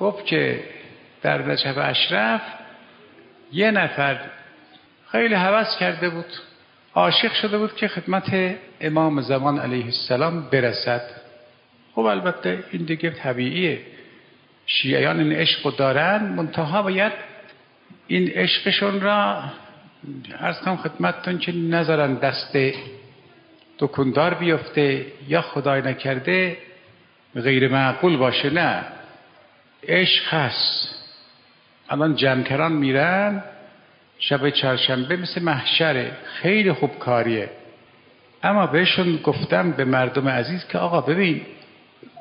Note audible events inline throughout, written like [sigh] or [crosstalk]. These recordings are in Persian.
گفت که در نجف اشرف یه نفر خیلی حوض کرده بود عاشق شده بود که خدمت امام زمان علیه السلام برسد. خب البته این دیگه طبیعیه. شیعیان این عشق دارن منتها باید این عشقشون را ارز کنم خدمتتون که نذارن دست دکندار بیفته یا خدای نکرده غیر معقول باشه نه. عشق هست. الان جمکران میرن شب چهارشنبه مثل محشره. خیلی خوب کاریه. اما بهشون گفتم به مردم عزیز که آقا ببین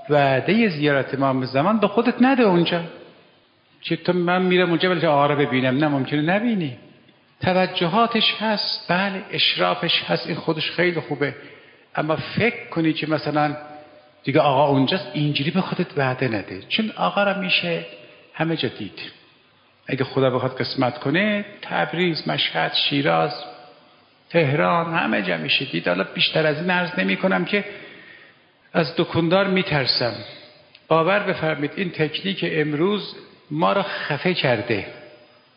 وعده زیارت امام زمان به خودت نده اونجا. چه تو من میرم اونجا ولی آقا ببینم. نه ممکنه نبینی. توجهاتش هست. بله اشرافش هست. این خودش خیلی خوبه. اما فکر کنی که مثلا دیگه آقا اونجاست اینجوری به خودت وعده نده. چون آقا را میشه همه جا دید. اگه خدا بخواد قسمت کنه تبریز مشهد شیراز تهران همه جا میشه دید. حالا بیشتر از این عرض نمی کنم که از دکندار میترسم. باور بفرمید این تکنیک امروز ما را خفه کرده.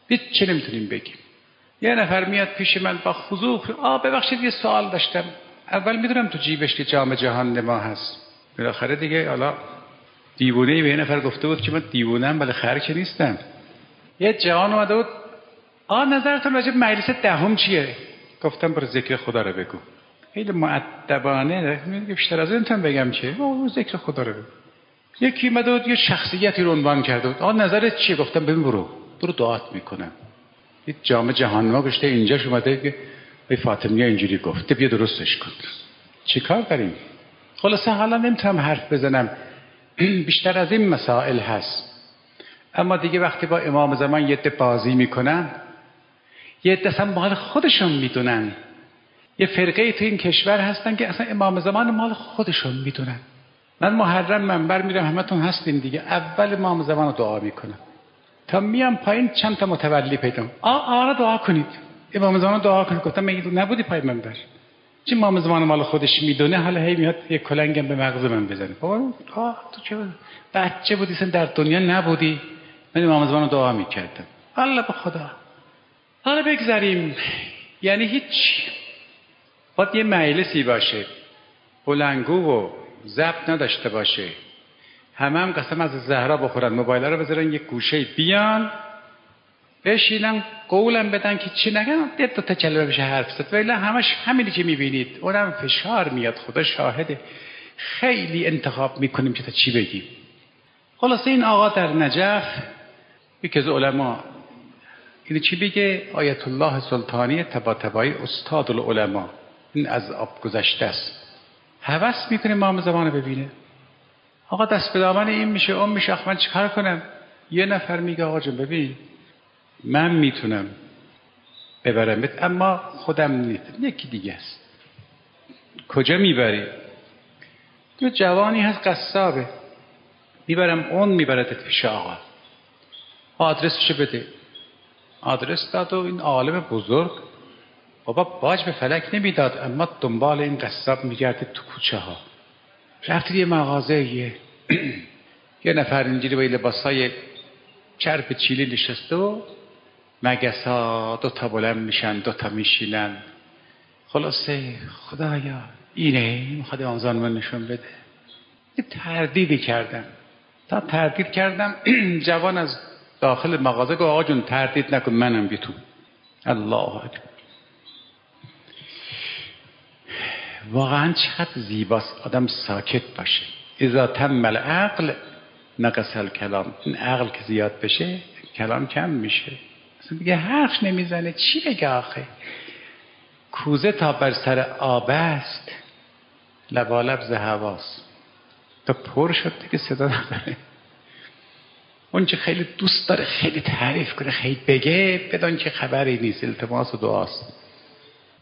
هیچ چه نمی‌تونیم بگیم. یه نفر میاد پیش من با خضوع آ ببخشید یه سوال داشتم. اول می‌دونم تو جیبش که جام جهان نما هست. بالاخره دیگه حالا دیوونه به یه نفر گفته بود که من دیوونم ولی خر که نیستم. یه جوان اومده بود آ نظرتون راجع مجلس دهم چیه؟ گفتم برو ذکر خدا رو بگو. خیلی معدبانه میگه بیشتر از این بگم چه او ذکر خدا رو بگو. یکی اومده بود یه شخصیتی رو عنوان کرده بود. آ نظرت چیه؟ گفتم ببین برو. برو دعات می‌کنم. یه جام جهان ما گشته اینجاش اومده که فاطمیه اینجوری گفته بیا درستش کن. چیکار داریم؟ خلاصه حالا نمی‌تونم حرف بزنم. [clears throat] بیشتر از این مسائل هست. اما دیگه وقتی با امام زمان یه بازی می‌کنن یه عده مال خودشون می‌دونن. یه فرقه تو این کشور هستن که اصلا امام زمان مال خودشون می‌دونن. من محرم منبر میرم همتون هستین دیگه. اول امام زمان رو دعا می‌کنم. تا میام پایین چند تا متولی پیدا آ آره دعا کنید. امام زمان دعا کنید. گفتم مگه نبودی پای منبر؟ چه امام زمان مال خودش می‌دونه؟ حالا هی میاد یه کلنگم به مغز من بزنه. بابا تو چه بچه بودی در دنیا نبودی. من امام زمان دعا می‌کردم. الله به خدا. حالا بگذاریم یعنی هیچ. باید یه مجلسی باشه. بلنگو و ضبط نداشته باشه. همه هم قسم از زهرا بخورن. موبایل رو بذارن یه گوشه بیان. بشینن قولم بدن که چی نگن دو تا کلمه بشه حرف زد. ولی همش همینی که می‌بینید. اونم فشار میاد خدا شاهده. خیلی انتخاب می‌کنیم که تا چی بگیم. خلاصه این آقا در نجف یکی از علما این چی بگه آیت الله سلطانی تبا تبایی استاد العلماء این از آب گذشته است. هوس می‌کنه امام زمان ببینه. آقا دست به دامن این میشه اون میشه من چیکار کنم؟ یه نفر میگه آقا جون ببین. من می‌تونم ببرمت اما خودم نیست. یکی دیگه است. کجا می‌بری؟ تو جوانی هست قصابه. می‌برم اون میبردت پیش آقا. آدرسش بده. آدرس داد و این عالم بزرگ. بابا باج به فلک نمی‌داد اما دنبال این قصاب میگرده تو کوچه ها. رفتی یه مغازه یه [clears throat] یه نفر اینجوری با لباسای چرب چیلی نشسته و مگس ها دو تا بلند میشن دو تا میشینن. خلاصه خدایا اینه می‌خواد آموزان من نشون بده. یه تردیدی کردم. تا تردید کردم [clears throat] جوان از داخل مغازه گفت آقا جون تردید نکن منم بی تو. الله اکبر. واقعا چقدر زیباست آدم ساکت باشه. اذا تم العقل نقص الکلام. این عقل که زیاد بشه کلام کم میشه. دیگه حرف نمی‌زنه. چی بگه آخه؟ کوزه تا بر سر آب است لبالب ز هواست. تا پر شد دیگه صدا نداره. اون که خیلی دوست داره خیلی تعریف کنه خیلی بگه بدان که خبری نیست. التماس و دعاست.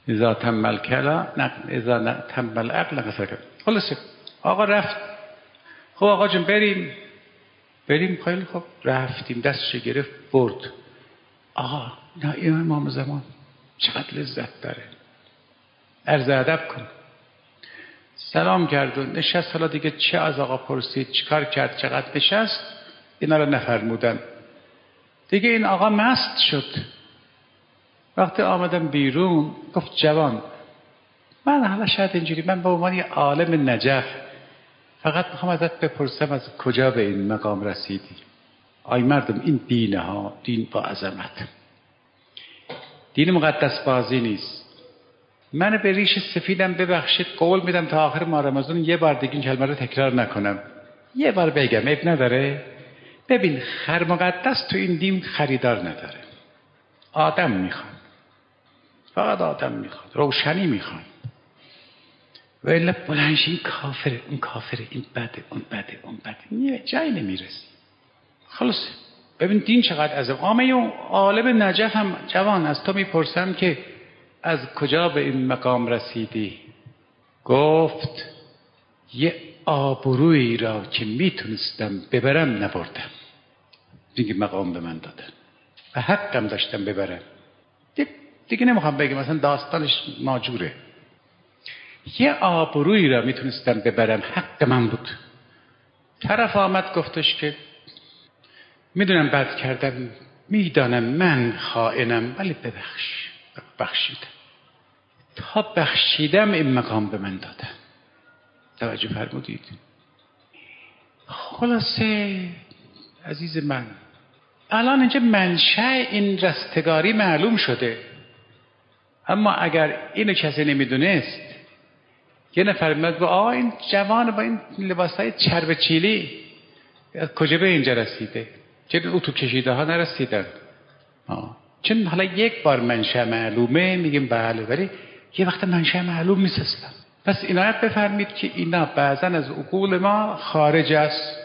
اذا تمل کلا اذا تمل عقل خلاصه آقا رفت. خب آقا جون بریم. بریم خیلی خب رفتیم. دستش گرفت برد. آقا نه امام زمان چقدر لذت داره. عرض ادب کن. سلام کرد و نشست. حالا دیگه چه از آقا پرسید؟ چیکار کرد؟ چقدر نشست؟ اینا رو نفرمودن. دیگه این آقا مست شد. وقتی آمدم بیرون گفت جوان من حالا شاید اینجوری من به عنوان عالم نجف فقط می‌خوام ازت بپرسم از کجا به این مقام رسیدی؟ آی مردم این دینه ها دین با عظمت. دین مقدس بازی نیست. من به ریش سفیدم ببخشید قول میدم تا آخر ماه رمضان یه بار دیگه این کلمه رو تکرار نکنم. یه بار بگم اب نداره. ببین خر مقدس تو این دین خریدار نداره. آدم می‌خوان. فقط آدم می‌خواد روشنی می‌خوان. و الا بلنش این کافره اون کافره این بده اون بده اون بده. جایی نمی‌رسی. خلاص. ببین دین چقدر از آمه اون عالم نجف هم جوان از تو می‌پرسم که از کجا به این مقام رسیدی؟ گفت یه آبروی را که می‌تونستم ببرم نبردم. دیگه مقام به من دادن و حقم داشتم ببرم. دیگه نمی‌خوام بگم. مثلا داستانش ناجوره یه آبروی را می‌تونستم ببرم. حق من بود. طرف آمد گفتش که می‌دونم بد کردم می‌دانم من خائنم ولی ببخش بخشیدم تا بخشیدم این مقام به من دادن توجه فرمودید. خلاصه عزیز من الان اینجا منشه این رستگاری معلوم شده. اما اگر اینو کسی نمی‌دونست یه نفر میاد با آقا این جوان با این لباس های چرب چیلی کجا به اینجا رسیده؟ چه اتو کشیده ها نرسیدن. آه. چون حالا یک بار منشه معلومه میگیم بله ولی یه وقت منشه معلوم نیست پس عنایت بفرمید که اینا بعضا از عقول ما خارج است.